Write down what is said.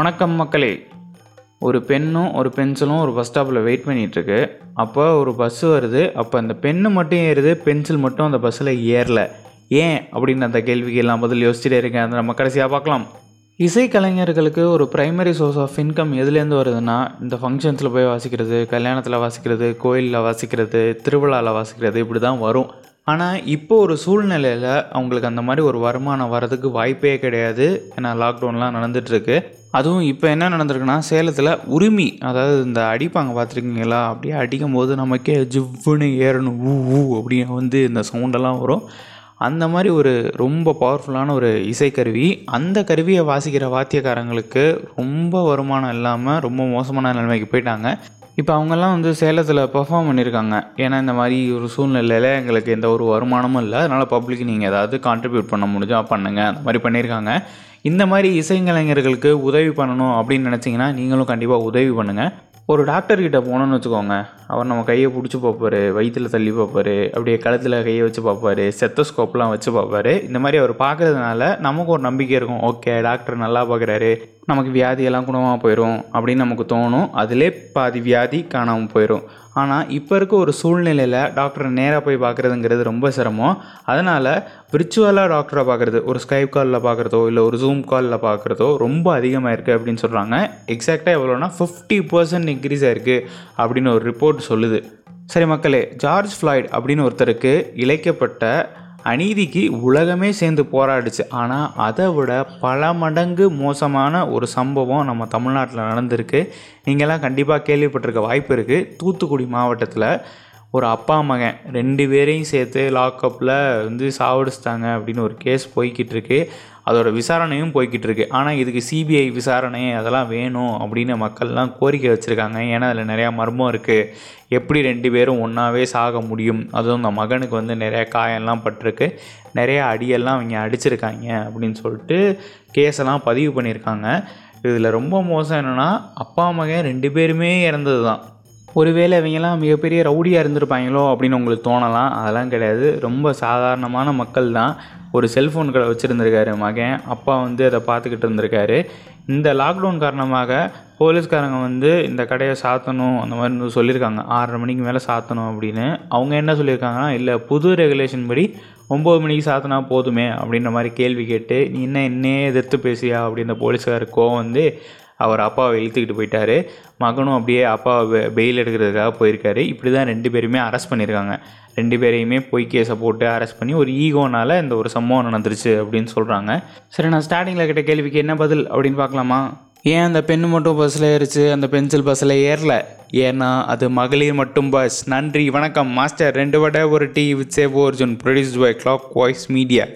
வணக்கம் மக்களே. ஒரு பெண்ணும் ஒரு பென்சிலும் ஒரு பஸ் ஸ்டாப்பில் வெயிட் பண்ணிகிட்ருக்கு அப்போ ஒரு பஸ்ஸு வருது. அப்போ அந்த பெண்ணு மட்டும் ஏறுது. பென்சில் மட்டும் அந்த பஸ்ஸில் ஏறல. ஏன்? அப்படின்னு அந்த கேள்விக்கு எல்லாம் பதில் யோசிச்சுட்டே இருக்கேன். அதை நம்ம கடைசியாக பார்க்கலாம். இசைக்கலைஞர்களுக்கு ஒரு ப்ரைமரி சோர்ஸ் ஆஃப் இன்கம் எதுலேருந்து வருதுன்னா இந்த ஃபங்க்ஷன்ஸில் போய் வாசிக்கிறது கல்யாணத்தில் வாசிக்கிறது கோயிலில் வாசிக்கிறது திருவிழாவில் வாசிக்கிறது இப்படி தான் வரும். ஆனால் இப்போ ஒரு சூழ்நிலையில் அவங்களுக்கு அந்த மாதிரி ஒரு வருமானம் வரதுக்கு வாய்ப்பே கிடையாது. ஏன்னா லாக்டவுன்லாம் நடந்துகிட்ருக்கு அதுவும் இப்போ என்ன நடந்திருக்குன்னா சேலத்தில் உரிமை அதாவது இந்த அடிப்பாங்க பார்த்துருக்கீங்களா? அப்படியே அடிக்கும் போது நமக்கே ஜிவ்வுன்னு ஏறணும். ஊ ஊ அப்படின்னு வந்து இந்த சவுண்டெல்லாம் வரும். அந்த மாதிரி ஒரு ரொம்ப பவர்ஃபுல்லான ஒரு இசைக்கருவி. அந்த கருவியை வாசிக்கிற வாத்தியக்காரங்களுக்கு ரொம்ப வருமானம் இல்லாமல் ரொம்ப மோசமான நிலைமைக்கு போயிட்டாங்க. இப்போ அவங்கெல்லாம் வந்து சேலத்தில் பெர்ஃபார்ம் பண்ணியிருக்காங்க ஏன்னா இந்த மாதிரி ஒரு சூழ்நிலையில் எங்களுக்கு எந்த ஒரு வருமானமும் இல்லை. அதனால் பப்ளிக் நீங்கள் ஏதாவது கான்ட்ரிபியூட் பண்ண முடிஞ்சால் பண்ணுங்கள் அந்த மாதிரி பண்ணியிருக்காங்க இந்த மாதிரி இசைக்கலைஞர்களுக்கு உதவி பண்ணணும் அப்படின்னு நினச்சிங்கன்னா நீங்களும் கண்டிப்பாக உதவி பண்ணுங்கள் ஒரு டாக்டர்கிட்ட போனோன்னு போனோம்னு வச்சுக்கோங்க. அவர் நம்ம கையை பிடிச்சி பார்ப்பார் வயிற்றில் தள்ளி பார்ப்பாரு அப்படியே கழுத்தில் கையை வச்சு பார்ப்பாரு செத்தஸ்கோப்லாம் வச்சு பார்ப்பாரு. இந்த மாதிரி அவர் பார்க்கறதுனால நமக்கு ஒரு நம்பிக்கை இருக்கும். ஓகே டாக்டர் நல்லா பார்க்குறாரு. நமக்கு வியாதியெல்லாம் குணமாக போயிடும் அப்படின்னு நமக்கு தோணும். அதிலே பாதி வியாதி காணாமல் போயிடும் ஆனால் இப்போ இருக்க ஒரு சூழ்நிலையில் டாக்டரை நேராக போய் பார்க்குறதுங்கிறது ரொம்ப சிரமம். அதனால் விர்ச்சுவலாக டாக்டரை பார்க்குறது ஒரு ஸ்கைப் காலில் பார்க்குறதோ இல்லை ஒரு ஜூம் காலில் பார்க்குறதோ ரொம்ப அதிகமாக இருக்குது அப்படின்னு சொல்கிறாங்க எக்ஸாக்டாக எவ்வளோனா ஃபிஃப்டி பர்சன்ட் இன்க்ரீஸ் ஆயிருக்கு அப்படின்னு ஒரு ரிப்போர்ட் சொல்லுது. சரி மக்களே ஜார்ஜ் ஃப்ளாய்ட் அப்படின்னு ஒருத்தருக்கு இழைக்கப்பட்ட அநீதிக்கு உலகமே சேர்ந்து போராடிச்சு. ஆனால் அதை விட பல மடங்கு மோசமான ஒரு சம்பவம் நம்ம தமிழ்நாட்டில் நடந்திருக்கு. நீங்கள்லாம் கண்டிப்பாக கேள்விப்பட்டிருக்க வாய்ப்பு இருக்குது தூத்துக்குடி மாவட்டத்தில் ஒரு அப்பா மகன் ரெண்டு பேரையும் சேர்த்து லாக்அப்பில் வந்து சாவடிச்சிட்டாங்க அப்படின்னு ஒரு கேஸ் போய்கிட்டு இருக்கு. அதோட விசாரணையும் போய்கிட்டு இருக்கு. ஆனால் இதுக்கு சிபிஐ விசாரணை அதெல்லாம் வேணும் அப்படின்னு மக்கள்லாம் கோரிக்கை வச்சுருக்காங்க. ஏன்னா அதில் நிறையா மர்மம் இருக்குது எப்படி ரெண்டு பேரும் ஒன்றாவே சாக முடியும்? அதுவும் அந்த மகனுக்கு வந்து நிறையா காயம்லாம் பட்டிருக்கு. நிறையா அடியெல்லாம் அவங்க அடிச்சிருக்காங்க அப்படின்னு சொல்லிட்டு கேஸெல்லாம் பதிவு பண்ணியிருக்காங்க. இதில் ரொம்ப மோசம் என்னென்னா அப்பா மகன் ரெண்டு பேருமே இறந்தது தான் ஒருவேளை இவங்கெல்லாம் மிகப்பெரிய ரவுடியாக இருந்திருப்பாங்களோ அப்படின்னு உங்களுக்கு தோணலாம். அதெல்லாம் கிடையாது. ரொம்ப சாதாரணமான மக்கள் தான். ஒரு செல்ஃபோன் கடை வச்சுருந்துருக்காரு மகன். அப்பா வந்து அதை பார்த்துக்கிட்டு இருந்திருக்காரு. இந்த லாக்டவுன் காரணமாக போலீஸ்காரங்க வந்து இந்த கடையை சாத்தணும் அந்த மாதிரி வந்து சொல்லியிருக்காங்க. ஆறரை மணிக்கு மேலே சாத்தணும் அப்படின்னு. அவங்க என்ன சொல்லியிருக்காங்கன்னா இல்லை புது ரெகுலேஷன் படி ஒம்பது மணிக்கு சாத்தினா போதுமே அப்படின்ற மாதிரி கேள்வி கேட்டு நீ என்ன என்னையே எதிர்த்து பேசியா அப்படின்ற போலீஸ்காரர் கோவம் வந்து அவர் அப்பாவை இழுத்துக்கிட்டு போயிட்டாரு. மகனும் அப்படியே அப்பாவை பெயில் எடுக்கிறதுக்காக போயிருக்காரு. இப்படி தான் ரெண்டு பேருமே அரெஸ்ட் பண்ணியிருக்காங்க. ரெண்டு பேரையுமே பொய் கேஸை போட்டு அரெஸ்ட் பண்ணி ஒரு ஈகோனால் இந்த ஒரு சம்பவம் நடந்துருச்சு அப்படின்னு சொல்கிறாங்க சரி நான் ஸ்டார்டிங்கில் கேட்ட கேள்விக்கு என்ன பதில் அப்படின்னு பார்க்கலாமா? ஏன் அந்த பெண்ணு மட்டும் பஸ்ஸில் ஏறிச்சு? அந்த பென்சில் பஸ்ஸில் ஏறல. ஏன்னா அது மகளிர் மட்டும் பஸ் நன்றி வணக்கம். மாஸ்டர் ரெண்டு வடை ஒரு டீ வித் சேவ் ஒர்ஜுன் produce by clock voice media